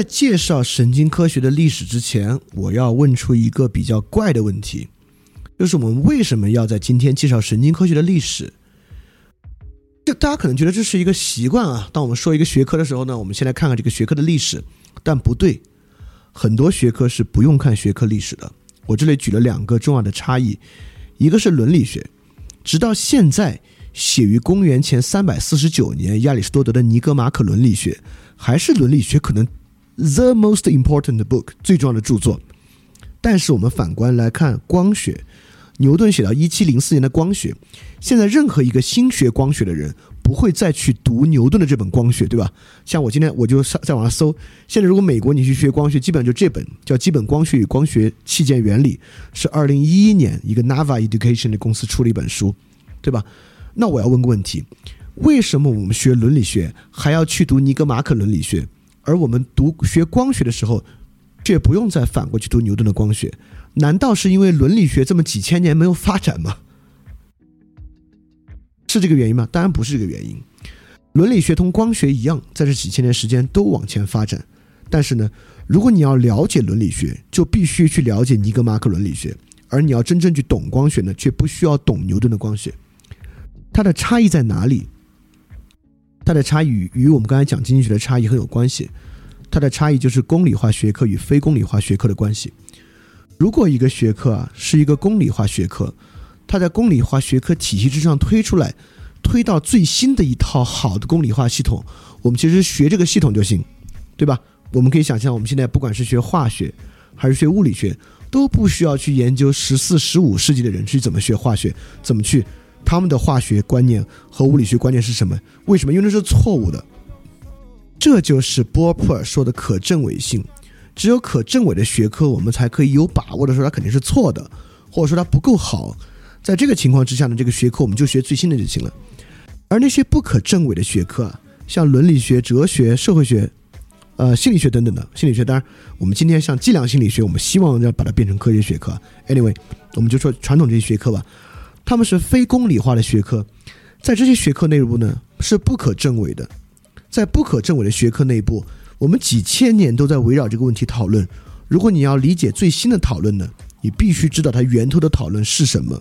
在介绍神经科学的历史之前，我要问出一个比较怪的问题，就是我们为什么要在今天介绍神经科学的历史？就大家可能觉得这是一个习惯啊。当我们说一个学科的时候呢，我们先来看看这个学科的历史，但不对，很多学科是不用看学科历史的。我这里举了两个重要的差异，一个是伦理学，直到现在写于公元前三百四十九年亚里士多德的《尼格马可伦理学》，还是伦理学可能。The most important book 最重要的著作，但是我们反观来看光学，牛顿写到一七零四年的光学，现在任何一个新学光学的人不会再去读牛顿的这本光学，对吧？像我今天我就上在网上搜，现在如果美国你去学光学，基本上就这本叫《基本光学与光学器件原理》，是二零一一年一个 Nava Education 的公司出了一本书，对吧？那我要问个问题：为什么我们学伦理学还要去读尼格马可伦理学？而我们读学光学的时候，却不用再反过去读牛顿的光学，难道是因为伦理学这么几千年没有发展吗？是这个原因吗？当然不是这个原因。伦理学同光学一样，在这几千年时间都往前发展。但是呢，如果你要了解伦理学，就必须去了解尼格马克伦理学；而你要真正去懂光学呢，却不需要懂牛顿的光学。它的差异在哪里？它的差异与我们刚才讲经济学的差异很有关系，它的差异就是公理化学科与非公理化学科的关系。如果一个学科啊是一个公理化学科，它在公理化学科体系之上推出来，推到最新的一套好的公理化系统，我们其实学这个系统就行，对吧？我们可以想象，我们现在不管是学化学还是学物理学，都不需要去研究十四、十五世纪的人去怎么学化学，怎么去。他们的化学观念和物理学观念是什么？为什么？因为那是错误的。这就是波普尔说的可证伪性。只有可证伪的学科，我们才可以有把握的说它肯定是错的，或者说它不够好。在这个情况之下呢，这个学科我们就学最新的就行了。而那些不可证伪的学科啊，像伦理学、哲学、社会学、呃心理学等等的，心理学当然，我们今天像计量心理学，我们希望要把它变成科学学科。Anyway，我们就说传统这些学科吧。他们是非公理化的学科，在这些学科内部呢是不可证伪的。在不可证伪的学科内部，我们几千年都在围绕这个问题讨论。如果你要理解最新的讨论呢，你必须知道它源头的讨论是什么。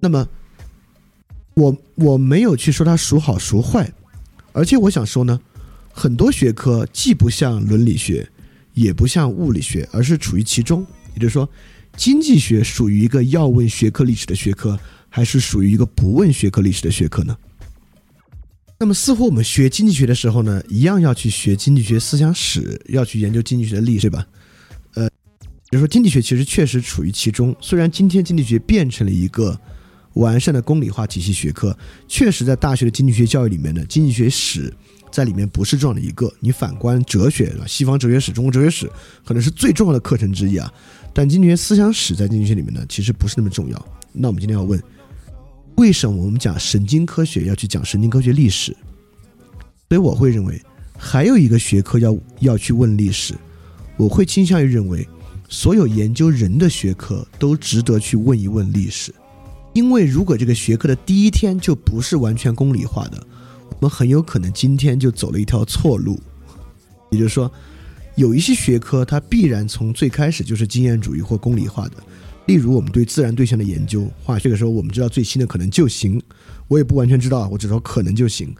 那么，我我没有去说它孰好孰坏，而且我想说呢，很多学科既不像伦理学，也不像物理学，而是处于其中。也就是说。经济学属于一个要问学科历史的学科，还是属于一个不问学科历史的学科呢？那么，似乎我们学经济学的时候呢，一样要去学经济学思想史，要去研究经济学的历史，对吧？呃，比如说经济学其实确实处于其中。虽然今天经济学变成了一个完善的公理化体系学科，确实在大学的经济学教育里面呢，经济学史在里面不是重要的一个。你反观哲学，西方哲学史、中国哲学史，可能是最重要的课程之一啊。但经济学思想史在经济学里面呢，其实不是那么重要。那我们今天要问，为什么我们讲神经科学要去讲神经科学历史？所以我会认为，还有一个学科要要去问历史。我会倾向于认为，所有研究人的学科都值得去问一问历史，因为如果这个学科的第一天就不是完全公理化的，我们很有可能今天就走了一条错路。也就是说。有一些学科，它必然从最开始就是经验主义或公理化的。例如，我们对自然对象的研究，化学的时候，我们知道最新的可能就行。我也不完全知道，我只说可能就行。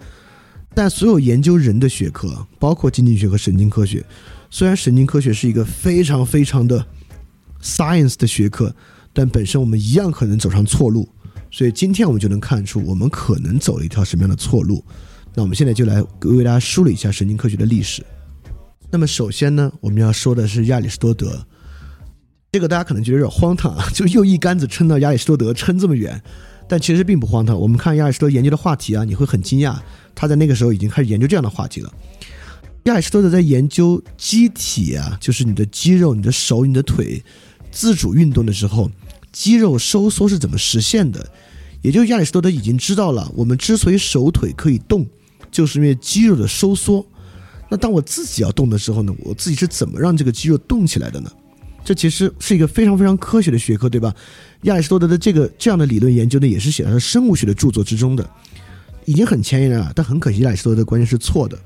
但所有研究人的学科，包括经济学和神经科学，虽然神经科学是一个非常非常的 science 的学科，但本身我们一样可能走上错路。所以今天我们就能看出，我们可能走了一条什么样的错路。那我们现在就来为大家梳理一下神经科学的历史。那么首先呢，我们要说的是亚里士多德，这个大家可能觉得有点荒唐啊，就又一竿子撑到亚里士多德，撑这么远，但其实并不荒唐。我们看亚里士多德研究的话题啊，你会很惊讶，他在那个时候已经开始研究这样的话题了。亚里士多德在研究机体啊，就是你的肌肉、你的手、你的腿自主运动的时候，肌肉收缩是怎么实现的？也就是亚里士多德已经知道了，我们之所以手腿可以动，就是因为肌肉的收缩。那当我自己要动的时候呢？我自己是怎么让这个肌肉动起来的呢？这其实是一个非常非常科学的学科，对吧？亚里士多德的这个这样的理论研究呢，也是写在生物学的著作之中的，已经很前沿了。但很可惜，亚里士多德的观念是错的。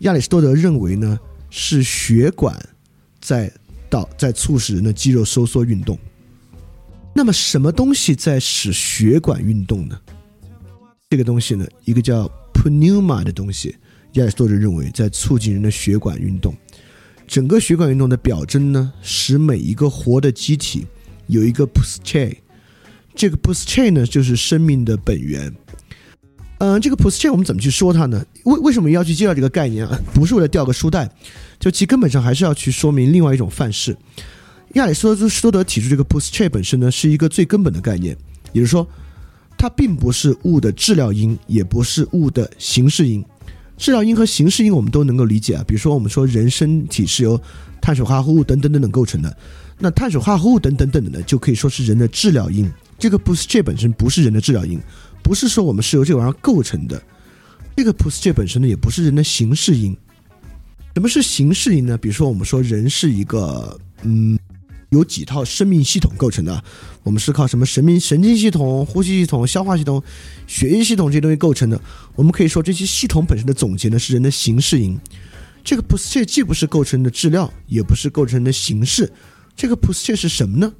亚里士多德认为呢，是血管在导在促使人的肌肉收缩运动。那么什么东西在使血管运动呢？这个东西呢，一个叫 pneuma 的东西，亚里士多德认为在促进人的血管运动。整个血管运动的表征呢，使每一个活的机体有一个 pushchain 这个 pushchain 呢就是生命的本源。嗯，这个 pushchain 我们怎么去说它呢？为为什么要去介绍这个概念啊？不是为了掉个书袋，就其根本上还是要去说明另外一种范式。亚里士多德提出这个 pushchain 本身呢，是一个最根本的概念，也就是说，它并不是物的质料因，也不是物的形式因。质料因和形式因我们都能够理解啊，比如说我们说人身体是由碳水化合物等等等等构成的，那碳水化合物等等等等的就可以说是人的质料因。这个 p u s c h 本身不是人的质料因，不是说我们是由这玩意儿构成的。这个 p u s c h 本身呢，也不是人的形式因。什么是形式因呢？比如说我们说人是一个嗯。有几套生命系统构成的，我们是靠什么神明神经系统、呼吸系统、消化系统、血液系统这些东西构成的。我们可以说这些系统本身的总结呢是人的形式因。这个 p u s h 既不是构成的质料，也不是构成的形式。这个 p u s h 是什么呢？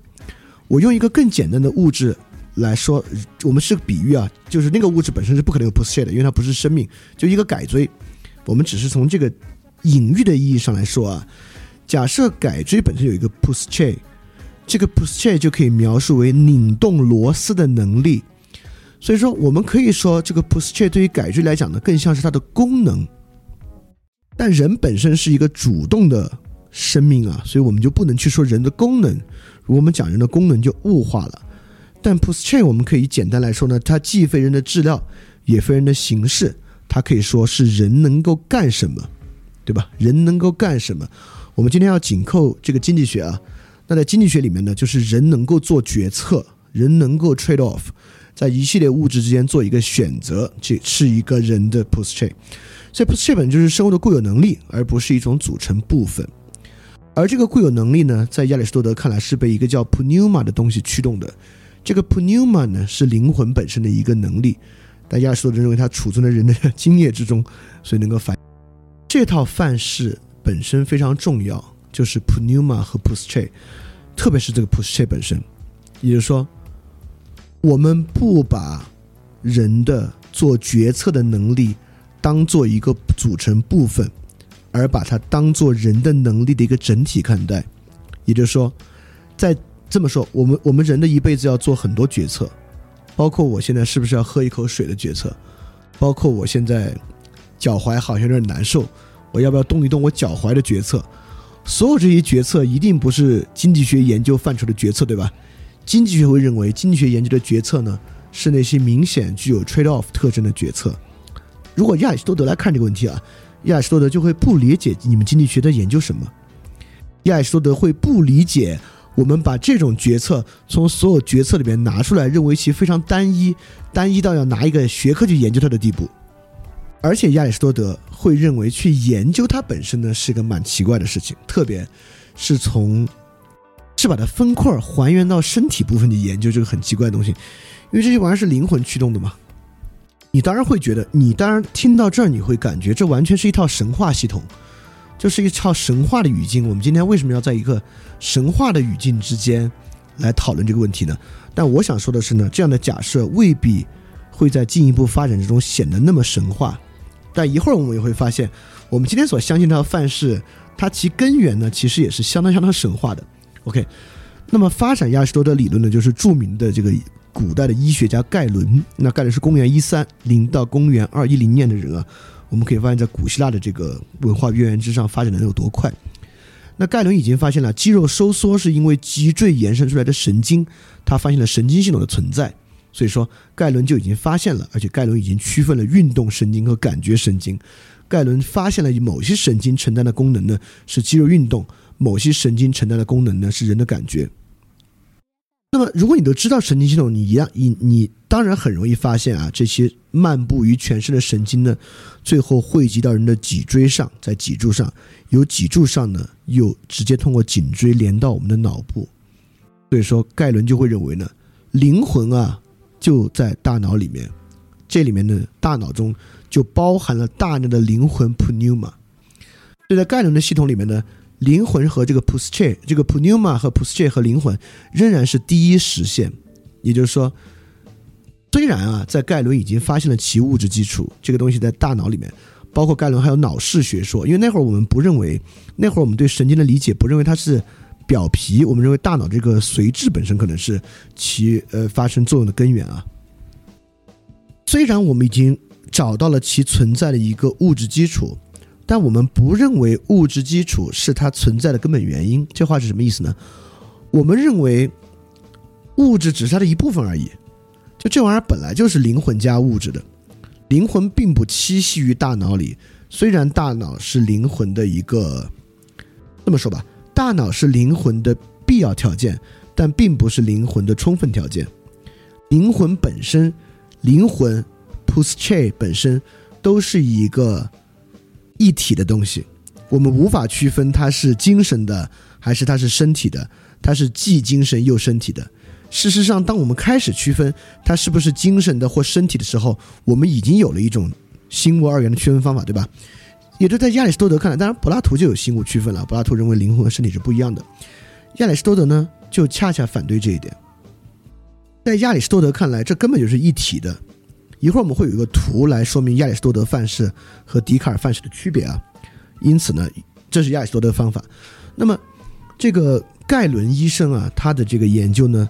我用一个更简单的物质来说，我们是个比喻啊，就是那个物质本身是不可能有 p u s h 的，因为它不是生命，就一个改锥。我们只是从这个隐喻的意义上来说啊。假设改锥本身有一个 puschae，这个 puschae 就可以描述为拧动螺丝的能力。所以说，我们可以说这个 puschae 对于改锥来讲呢，更像是它的功能。但人本身是一个主动的生命啊，所以我们就不能去说人的功能。如果我们讲人的功能，就物化了。但 puschae 我们可以简单来说呢，它既非人的质料，也非人的形式，它可以说是人能够干什么，对吧？人能够干什么？我们今天要紧扣这个经济学啊，那在经济学里面呢，就是人能够做决策，人能够 trade off，在一系列物质之间做一个选择，这是一个人的 puschae。所以 puschae 本就是生物的固有能力，而不是一种组成部分。而这个固有能力呢，在亚里士多德看来是被一个叫 pneuma 的东西驱动的。这个 pneuma 呢，是灵魂本身的一个能力，但亚里士多德认为它储存在人的 精液之中，所以能够反这套范式。本身非常重要，就是 pneuma 和 puschae，特别是这个 puschae 本身，也就是说，我们不把人的做决策的能力当做一个组成部分，而把它当做人的能力的一个整体看待。也就是说，在这么说，我们我们人的一辈子要做很多决策，包括我现在是不是要喝一口水的决策，包括我现在脚踝好像有点难受。我要不要动一动我脚踝的决策？所有这些决策一定不是经济学研究范畴的决策，对吧？经济学会认为，经济学研究的决策呢，是那些明显具有 trade off 特征的决策。如果亚里士多德来看这个问题啊，亚里士多德就会不理解你们经济学在研究什么。亚里士多德会不理解我们把这种决策从所有决策里面拿出来，认为其非常单一，单一到要拿一个学科去研究它的地步。而且亚里士多德会认为去研究它本身呢是个蛮奇怪的事情，特别是从是把它分块还原到身体部分去研究这个很奇怪的东西，因为这些玩意儿是灵魂驱动的嘛。你当然会觉得，你当然听到这儿你会感觉这完全是一套神话系统，就是一套神话的语境。我们今天为什么要在一个神话的语境之间来讨论这个问题呢？但我想说的是呢，这样的假设未必会在进一步发展之中显得那么神话。但一会儿我们也会发现，我们今天所相信的范式，它其根源呢，其实也是相当相当神话的。OK，那么发展亚里士多德理论呢，就是著名的这个古代的医学家盖伦。那盖伦是公元一三零到公元二一零年的人啊。我们可以发现，在古希腊的这个文化渊源之上发展的有多快。那盖伦已经发现了肌肉收缩是因为脊椎延伸出来的神经，他发现了神经系统的存在。所以说，盖伦就已经发现了，而且盖伦已经区分了运动神经和感觉神经。盖伦发现了某些神经承担的功能呢是肌肉运动，某些神经承担的功能呢是人的感觉。那么，如果你都知道神经系统，你一样，你你当然很容易发现啊，这些漫步于全身的神经呢，最后汇集到人的脊椎上，在脊柱上，由脊柱上呢又直接通过颈椎连到我们的脑部。所以说，盖伦就会认为呢，灵魂啊。就在大脑里面，这里面的大脑中就包含了大量的灵魂 pneuma。所以在盖伦的系统里面呢，灵魂和这个 p u s c h e 这个 pneuma 和 p u s c h e 和灵魂仍然是第一实现。也就是说，虽然啊，在盖伦已经发现了其物质基础，这个东西在大脑里面，包括盖伦还有脑室学说，因为那会儿我们不认为，那会儿我们对神经的理解不认为它是表皮，我们认为大脑这个髓质本身可能是其呃发生作用的根源啊。虽然我们已经找到了其存在的一个物质基础。但我们不认为物质基础是它存在的根本原因。这话是什么意思呢？我们认为物质只是它的一部分而已。就这玩意儿本来就是灵魂加物质的，灵魂并不栖息于大脑里。虽然大脑是灵魂的一个，这么说吧，大脑是灵魂的必要条件，但并不是灵魂的充分条件。灵魂本身，灵魂 p u s c h e 本身都是一个。一体的东西，我们无法区分它是精神的还是它是身体的，它是既精神又身体的。事实上，当我们开始区分它是不是精神的或身体的时候，我们已经有了一种心物二元的区分方法，对吧？也就在亚里士多德看来，当然柏拉图就有心物区分了。柏拉图认为灵魂和身体是不一样的，亚里士多德呢就恰恰反对这一点。在亚里士多德看来，这根本就是一体的。一会儿我们会有一个图来说明亚里士多德范式和笛卡尔范式的区别啊，因此呢，这是亚里士多德的方法。那么，这个盖伦医生啊，他的这个研究呢，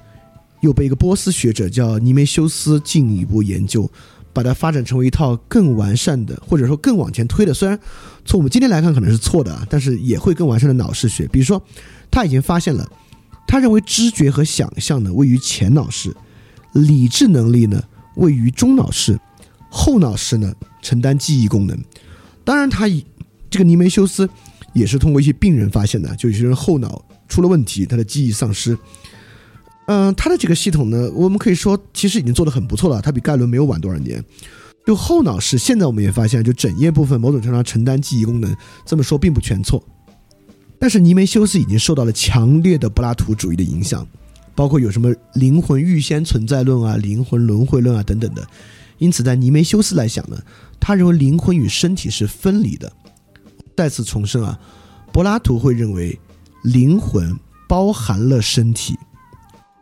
又被一个波斯学者叫尼梅修斯进一步研究，把它发展成为一套更完善的，或者说更往前推的。虽然从我们今天来看可能是错的啊，但是也会更完善的脑室学。比如说，他已经发现了，他认为知觉和想象呢位于前脑室，理智能力呢。位于中脑室，后脑室呢承担记忆功能。当然，他以这个尼梅修斯也是通过一些病人发现的，就有些人后脑出了问题，他的记忆丧失。嗯，他的这个系统呢，我们可以说其实已经做得很不错了，他比盖伦没有晚多少年。就后脑室，现在我们也发现，就枕叶部分某种程度上承担记忆功能，这么说并不全错。但是尼梅修斯已经受到了强烈的柏拉图主义的影响。包括有什么灵魂预先存在论啊、灵魂轮回论啊等等的，因此在尼梅修斯来讲呢，他认为灵魂与身体是分离的。再次重申啊，柏拉图会认为灵魂包含了身体，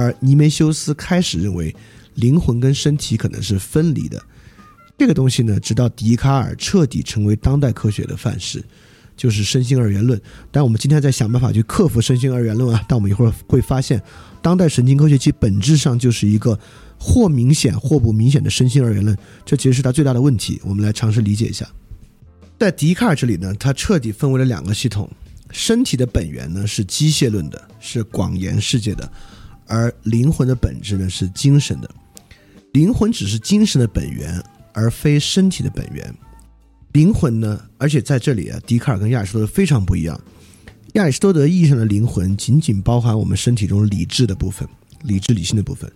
而尼梅修斯开始认为灵魂跟身体可能是分离的。这个东西呢，直到笛卡尔彻底成为当代科学的范式。就是身心二元论，但我们今天在想办法去克服身心二元论啊。但我们一会儿会发现，当代神经科学其本质上就是一个或明显或不明显的身心二元论，这其实是它最大的问题。我们来尝试理解一下，在笛卡尔这里呢，他彻底分为了两个系统：身体的本源呢是机械论的，是广言世界的；而灵魂的本质呢是精神的。灵魂只是精神的本源，而非身体的本源。灵魂呢？而且在这里啊，笛卡尔跟亚里士多德非常不一样。亚里士多德意义上的灵魂仅仅包含我们身体中理智的部分、理智理性的部分。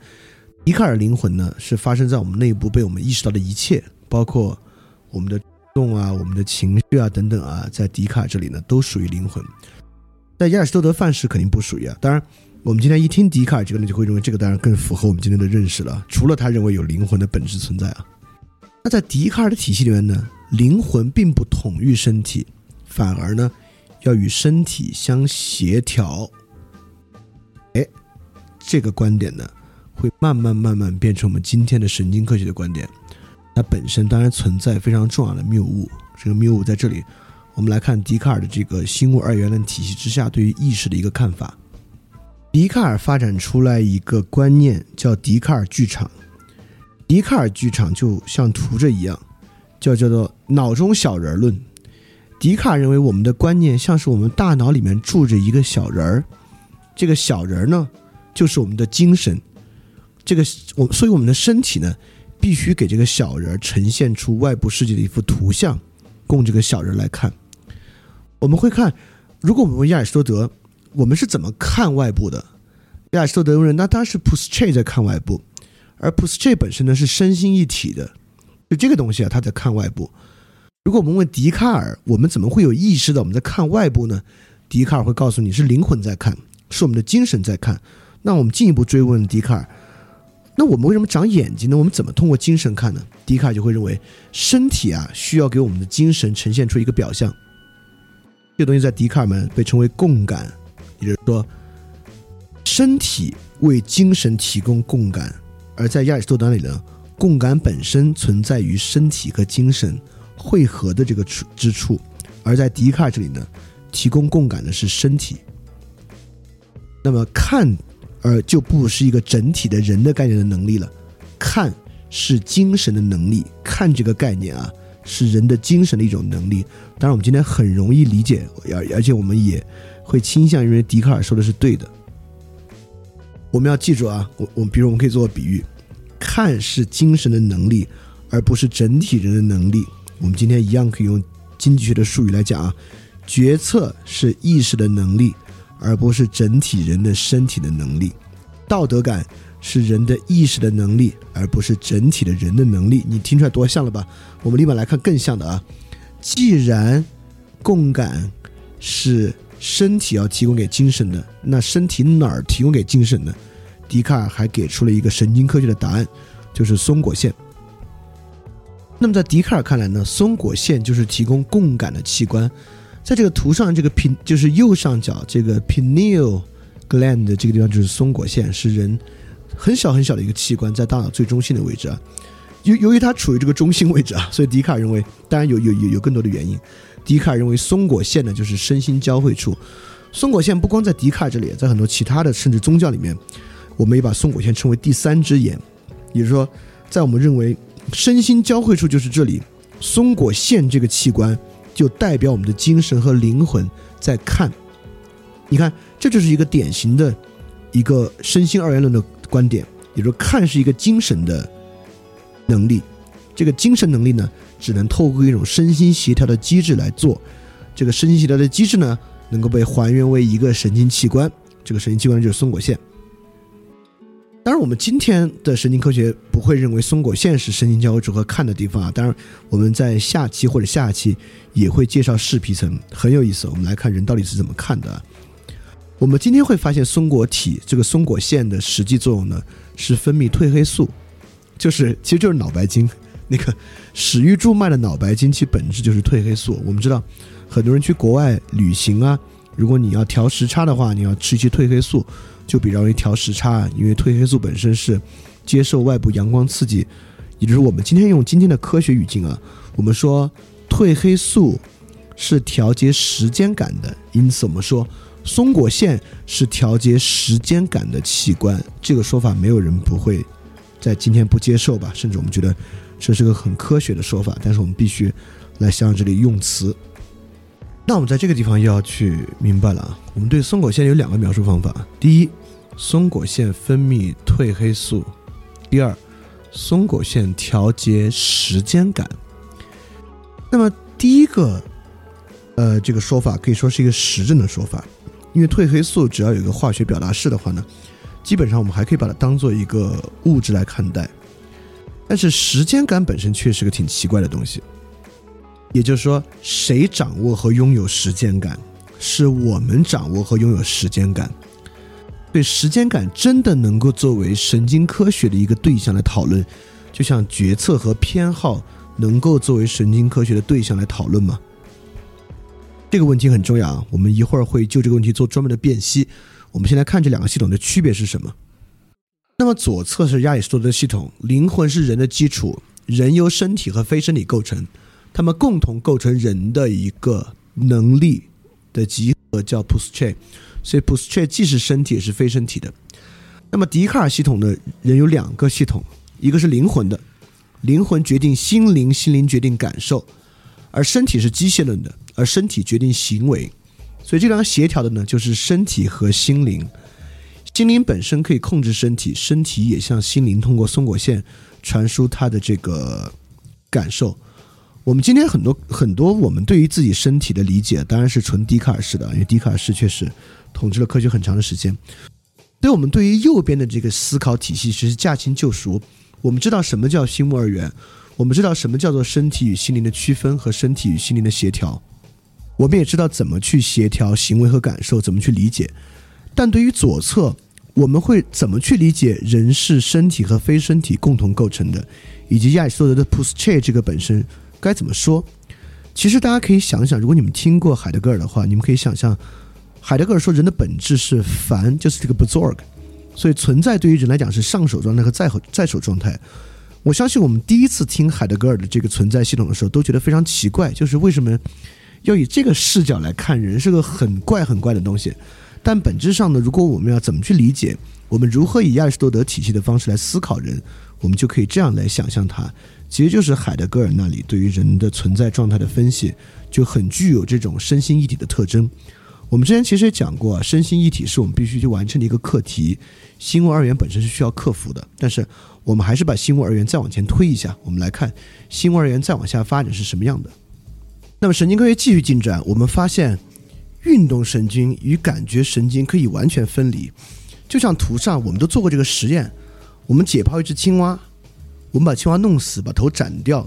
笛卡尔灵魂呢，是发生在我们内部被我们意识到的一切，包括我们的动啊、我们的情绪啊等等啊，在笛卡尔这里呢，都属于灵魂。在亚里士多德范式肯定不属于啊。当然，我们今天一听笛卡尔这个呢，就会认为这个当然更符合我们今天的认识了。除了他认为有灵魂的本质存在啊，那在笛卡尔的体系里面呢？灵魂并不统御身体，反而呢，要与身体相协调。哎，这个观点呢，会慢慢慢慢变成我们今天的神经科学的观点。它本身当然存在非常重要的谬误。这个谬误在这里，我们来看笛卡尔的这个心物二元论体系之下对于意识的一个看法。笛卡尔发展出来一个观念叫笛卡尔剧场。笛卡尔剧场就像图着一样。叫叫做脑中小人论，笛卡尔认为我们的观念像是我们大脑里面住着一个小人儿，这个小人儿呢就是我们的精神，这个我所以我们的身体呢必须给这个小人呈现出外部世界的一幅图像，供这个小人来看。我们会看，如果我们问亚里士多德，我们是怎么看外部的？亚里士多德认为那当然是 p u s c h e 在看外部，而 p u s c h e 本身呢是身心一体的。就这个东西啊，他在看外部。如果我们问笛卡尔，我们怎么会有意识的我们在看外部呢？笛卡尔会告诉你是灵魂在看，是我们的精神在看。那我们进一步追问笛卡尔，那我们为什么长眼睛呢？我们怎么通过精神看呢？笛卡尔就会认为，身体啊需要给我们的精神呈现出一个表象。这东西在笛卡尔们被称为共感，也就是说，身体为精神提供共感，而在亚里士多德里呢，共感本身存在于身体和精神汇合的这个处之处，而在笛卡尔这里呢，提供共感的是身体。那么看，而就不是一个整体的人的概念的能力了，看是精神的能力，看这个概念啊。是人的精神的一种能力。当然，我们今天很容易理解，而而且我们也会倾向于认为笛卡尔说的是对的。我们要记住啊，我我比如我们可以做个比喻，看是精神的能力，而不是整体人的能力。我们今天一样可以用经济学的术语来讲啊，决策是意识的能力，而不是整体人的身体的能力。道德感。是人的意识的能力，而不是整体的人的能力。你听出来多像了吧？我们立马来看更像的啊！既然共感是身体要提供给精神的，那身体哪儿提供给精神呢？笛卡尔还给出了一个神经科学的答案，就是松果腺。那么在笛卡尔看来呢，松果腺就是提供共感的器官。在这个图上，这个 p 就是右上角这个 pineal gland 这个地方就是松果腺，是人。很小很小的一个器官，在大脑最中心的位置啊，由由于它处于这个中心位置啊，所以笛卡尔认为，当然有有有有更多的原因。笛卡尔认为松果线呢就是身心交汇处。松果线不光在笛卡尔这里，在很多其他的甚至宗教里面，我们也把松果线称为第三只眼。也就是说，在我们认为身心交汇处就是这里，松果线这个器官就代表我们的精神和灵魂在看。你看，这就是一个典型的一个身心二元论的。观点，也就是说，看是一个精神的能力，这个精神能力呢，只能透过一种身心协调的机制来做。这个身心协调的机制呢，能够被还原为一个神经器官，这个神经器官就是松果腺。当然，我们今天的神经科学不会认为松果腺是神经交汇处和看的地方啊。当然，我们在下期或者下期也会介绍视皮层，很有意思。我们来看人到底是怎么看的。我们今天会发现松果体这个松果腺的实际作用呢，是分泌褪黑素，就是其实就是脑白金。那个史玉柱脉的脑白金，其本质就是褪黑素。我们知道，很多人去国外旅行啊，如果你要调时差的话，你要吃一些褪黑素，就比较容易调时差。因为褪黑素本身是接受外部阳光刺激，也就是我们今天用今天的科学语境啊，我们说褪黑素是调节时间感的，因此我们说。松果腺是调节时间感的器官，这个说法没有人不会在今天不接受吧？甚至我们觉得这是个很科学的说法，但是我们必须来想想这里用词。那我们在这个地方又要去明白了啊，我们对松果腺有两个描述方法：第一，松果腺分泌褪黑素；第二，松果腺调节时间感。那么第一个，呃，这个说法可以说是一个实证的说法。因为褪黑素只要有一个化学表达式的话呢，基本上我们还可以把它当做一个物质来看待。但是时间感本身却是个挺奇怪的东西。也就是说，谁掌握和拥有时间感？是我们掌握和拥有时间感。对时间感真的能够作为神经科学的一个对象来讨论，就像决策和偏好能够作为神经科学的对象来讨论吗？这个问题很重要啊，我们一会儿会就这个问题做专门的辨析。我们先来看这两个系统的区别是什么。那么左侧是亚里士多德系统，灵魂是人的基础，人由身体和非身体构成，它们共同构成人的一个能力的集合，叫 p u s c h e 所以 p u s c h e 既是身体也是非身体的。那么笛卡尔系统呢，人有两个系统，一个是灵魂的，灵魂决定心灵，心灵决定感受，而身体是机械论的。而身体决定行为，所以这两个协调的呢，就是身体和心灵。心灵本身可以控制身体，身体也向心灵通过松果腺传输它的这个感受。我们今天很多很多，我们对于自己身体的理解，当然是纯笛卡尔式的，因为笛卡尔式确实统治了科学很长的时间。所以我们对于右边的这个思考体系，其实驾轻就熟。我们知道什么叫心木二元，我们知道什么叫做身体与心灵的区分和身体与心灵的协调。我们也知道怎么去协调行为和感受，怎么去理解。但对于左侧，我们会怎么去理解人是身体和非身体共同构成的，以及亚里士多德的 p u s c h e 这个本身该怎么说？其实大家可以想想，如果你们听过海德格尔的话，你们可以想象，海德格尔说人的本质是凡，就是这个 bezorg，所以存在对于人来讲是上手状态和在在手状态。我相信我们第一次听海德格尔的这个存在系统的时候，都觉得非常奇怪，就是为什么要以这个视角来看人是个很怪很怪的东西。但本质上呢，如果我们要怎么去理解，我们如何以亚里士多德体系的方式来思考人，我们就可以这样来想象它。其实就是海德格尔那里对于人的存在状态的分析，就很具有这种身心一体的特征。我们之前其实也讲过，身心一体是我们必须去完成的一个课题。心物二元本身是需要克服的，但是我们还是把心物二元再往前推一下，我们来看心物二元再往下发展是什么样的。那么神经科学继续进展，我们发现运动神经与感觉神经可以完全分离。就像图上我们都做过这个实验，我们解剖一只青蛙。我们把青蛙弄死，把头斩掉，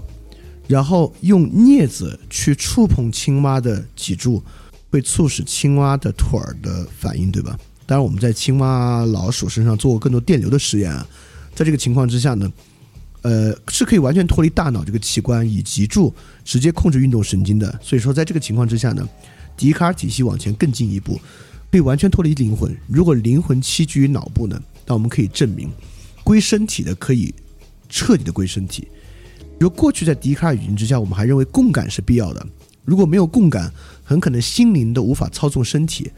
然后用镊子去触碰青蛙的脊柱，会促使青蛙的腿儿的反应，对吧？当然，我们在青蛙、老鼠身上做过更多电流的实验啊。在这个情况之下呢，呃，是可以完全脱离大脑这个器官，以脊柱直接控制运动神经的。所以说，在这个情况之下呢，笛卡尔体系往前更进一步，被完全脱离灵魂。如果灵魂栖居于脑部呢，那我们可以证明，归身体的可以。彻底的归身体。如过去在笛卡尔语境之下，我们还认为共感是必要的。如果没有共感，很可能心灵都无法操纵身体。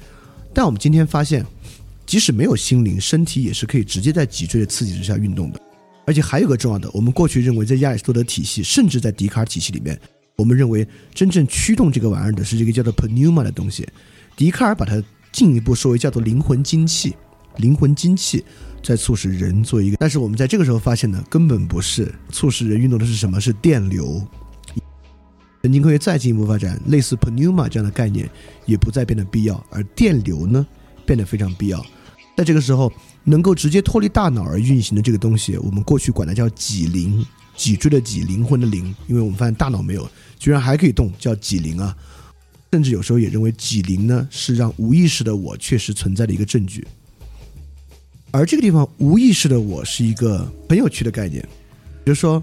但我们今天发现，即使没有心灵，身体也是可以直接在脊椎的刺激之下运动的。而且还有个重要的，我们过去认为在亚里士多德体系，甚至在笛卡尔体系里面，我们认为真正驱动这个玩意儿的是这个叫做 pneuma 的东西。笛卡尔把它进一步说为叫做灵魂精气，灵魂精气。在促使人做一个，但是我们在这个时候发现呢，根本不是促使人运动的是什么？是电流。神经科学再进一步发展，类似 pneuma 这样的概念也不再变得必要，而电流呢变得非常必要。在这个时候，能够直接脱离大脑而运行的这个东西，我们过去管它叫脊灵，脊椎的脊，灵魂的灵，因为我们发现大脑没有，居然还可以动，叫脊灵啊。甚至有时候也认为脊灵呢是让无意识的我确实存在的一个证据。而这个地方无意识的我是一个很有趣的概念，比如说，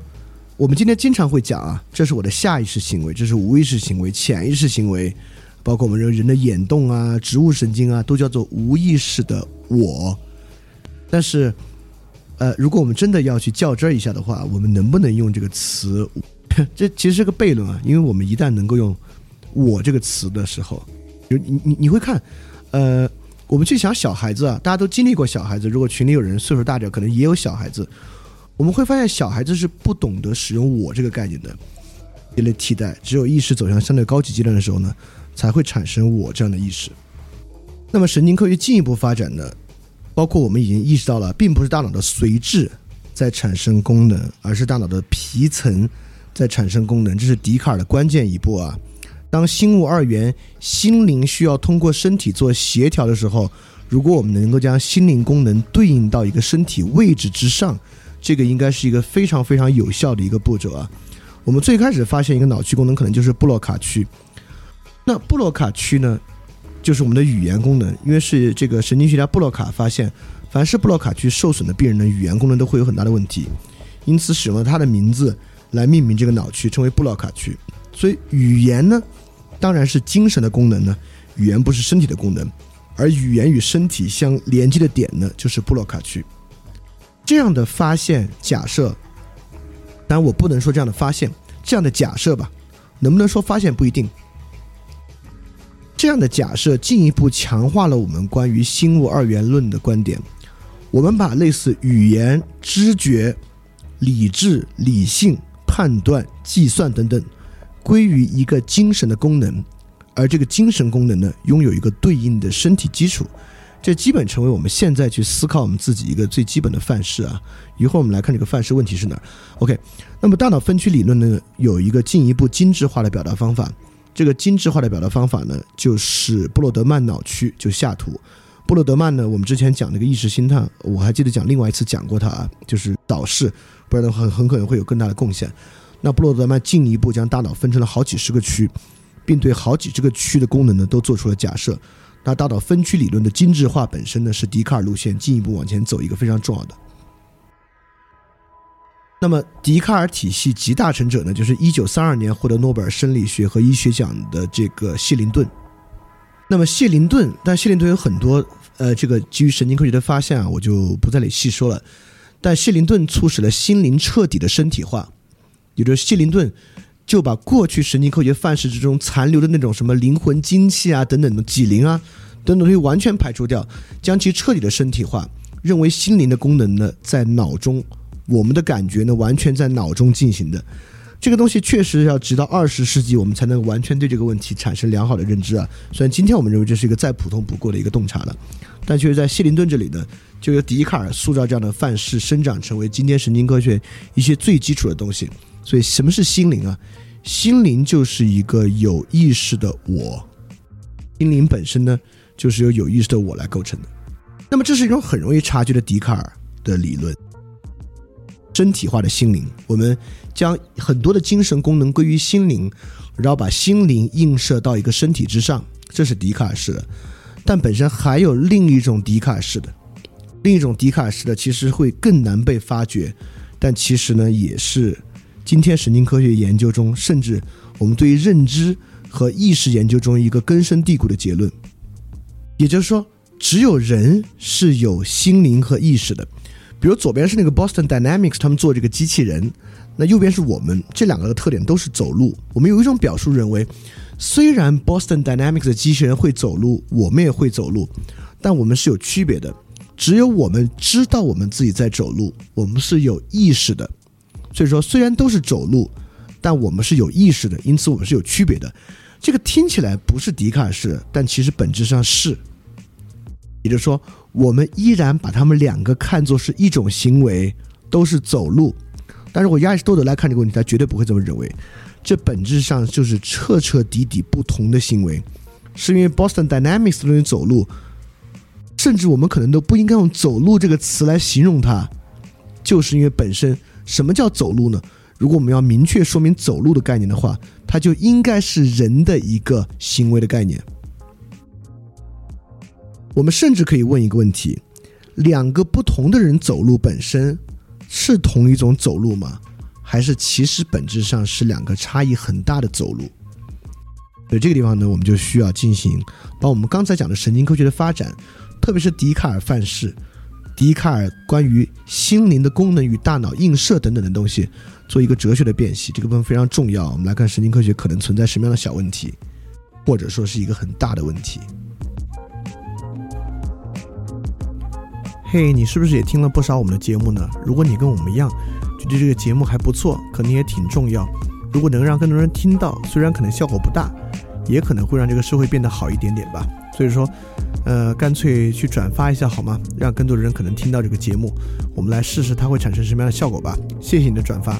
我们今天经常会讲啊，这是我的下意识行为，这是无意识行为、潜意识行为，包括我们人人的眼动啊、植物神经啊，都叫做无意识的我。但是，呃，如果我们真的要去较真儿一下的话，我们能不能用这个词？这其实是个悖论啊，因为我们一旦能够用“我”这个词的时候，就你你你会看，呃。我们去想小孩子啊，大家都经历过小孩子。如果群里有人岁数大点，可能也有小孩子。我们会发现，小孩子是不懂得使用“我”这个概念的，一类替代。只有意识走向相对高级阶段的时候呢，才会产生“我”这样的意识。那么，神经科学进一步发展呢，包括我们已经意识到了，并不是大脑的髓质在产生功能，而是大脑的皮层在产生功能。这是笛卡尔的关键一步啊。当心物二元心灵需要通过身体做协调的时候，如果我们能够将心灵功能对应到一个身体位置之上，这个应该是一个非常非常有效的一个步骤啊。我们最开始发现一个脑区功能可能就是布洛卡区，那布洛卡区呢，就是我们的语言功能，因为是这个神经学家布洛卡发现，凡是布洛卡区受损的病人的语言功能都会有很大的问题，因此使用了他的名字来命名这个脑区，称为布洛卡区。所以语言呢？当然是精神的功能呢，语言不是身体的功能，而语言与身体相连接的点呢，就是布洛卡区。这样的发现假设，当然我不能说这样的发现，这样的假设吧，能不能说发现不一定。这样的假设进一步强化了我们关于心物二元论的观点。我们把类似语言、知觉、理智、理性、判断、计算等等。归于一个精神的功能，而这个精神功能呢，拥有一个对应的身体基础，这基本成为我们现在去思考我们自己一个最基本的范式啊。一会儿我们来看这个范式问题是哪儿。OK，那么大脑分区理论呢，有一个进一步精致化的表达方法。这个精致化的表达方法呢，就是布洛德曼脑区，就下图。布洛德曼呢，我们之前讲那个意识心态，我还记得讲另外一次讲过他啊，就是导视，不然的话很可能会有更大的贡献。那布洛德曼进一步将大脑分成了好几十个区，并对好几这个区的功能呢都做出了假设。那大脑分区理论的精致化本身呢，是笛卡尔路线进一步往前走一个非常重要的。那么笛卡尔体系集大成者呢，就是一九三二年获得诺贝尔生理学和医学奖的这个谢林顿。那么谢林顿，但谢林顿有很多呃，这个基于神经科学的发现啊，我就不在里细说了。但谢林顿促使了心灵彻底的身体化，也就是谢林顿就把过去神经科学范式之中残留的那种什么灵魂、精气啊等等的脊灵啊等等东西完全排除掉，将其彻底的身体化，认为心灵的功能呢在脑中，我们的感觉呢完全在脑中进行的。这个东西确实要直到二十世纪，我们才能完全对这个问题产生良好的认知啊。虽然今天我们认为这是一个再普通不过的一个洞察了，但确实在谢林顿这里呢。就由笛卡尔塑造这样的范式，生长成为今天神经科学一些最基础的东西。所以，什么是心灵啊？心灵就是一个有意识的我，心灵本身呢，就是由有意识的我来构成的。那么，这是一种很容易察觉的笛卡尔的理论，身体化的心灵。我们将很多的精神功能归于心灵，然后把心灵映射到一个身体之上，这是笛卡尔式的。但本身还有另一种笛卡尔式的。另一种笛卡尔式的其实会更难被发掘，但其实呢，也是今天神经科学研究中，甚至我们对于认知和意识研究中一个根深蒂固的结论。也就是说，只有人是有心灵和意识的。比如左边是那个 Boston Dynamics 他们做这个机器人，那右边是我们，这两个的特点都是走路。我们有一种表述认为，虽然 Boston Dynamics 的机器人会走路，我们也会走路，但我们是有区别的。只有我们知道我们自己在走路，我们是有意识的。所以说，虽然都是走路，但我们是有意识的，因此我们是有区别的。这个听起来不是笛卡尔式，但其实本质上是。也就是说，我们依然把他们两个看作是一种行为，都是走路。但是我亚里士多德来看这个问题，他绝对不会这么认为。这本质上就是彻彻底底不同的行为，是因为 Boston Dynamics 的走路。甚至我们可能都不应该用“走路”这个词来形容它，就是因为本身什么叫走路呢？如果我们要明确说明走路的概念的话，它就应该是人的一个行为的概念。我们甚至可以问一个问题：两个不同的人走路本身是同一种走路吗？还是其实本质上是两个差异很大的走路？所以这个地方呢，我们就需要进行把我们刚才讲的神经科学的发展。特别是笛卡尔范式，笛卡尔关于心灵的功能与大脑映射等等的东西，做一个哲学的辨析，这个部分非常重要。我们来看神经科学可能存在什么样的小问题，或者说是一个很大的问题。嘿，你是不是也听了不少我们的节目呢？如果你跟我们一样，觉得这个节目还不错，可能也挺重要。如果能让更多人听到，虽然可能效果不大，也可能会让这个社会变得好一点点吧。所以说。呃，干脆去转发一下好吗？让更多的人可能听到这个节目，我们来试试它会产生什么样的效果吧。谢谢你的转发，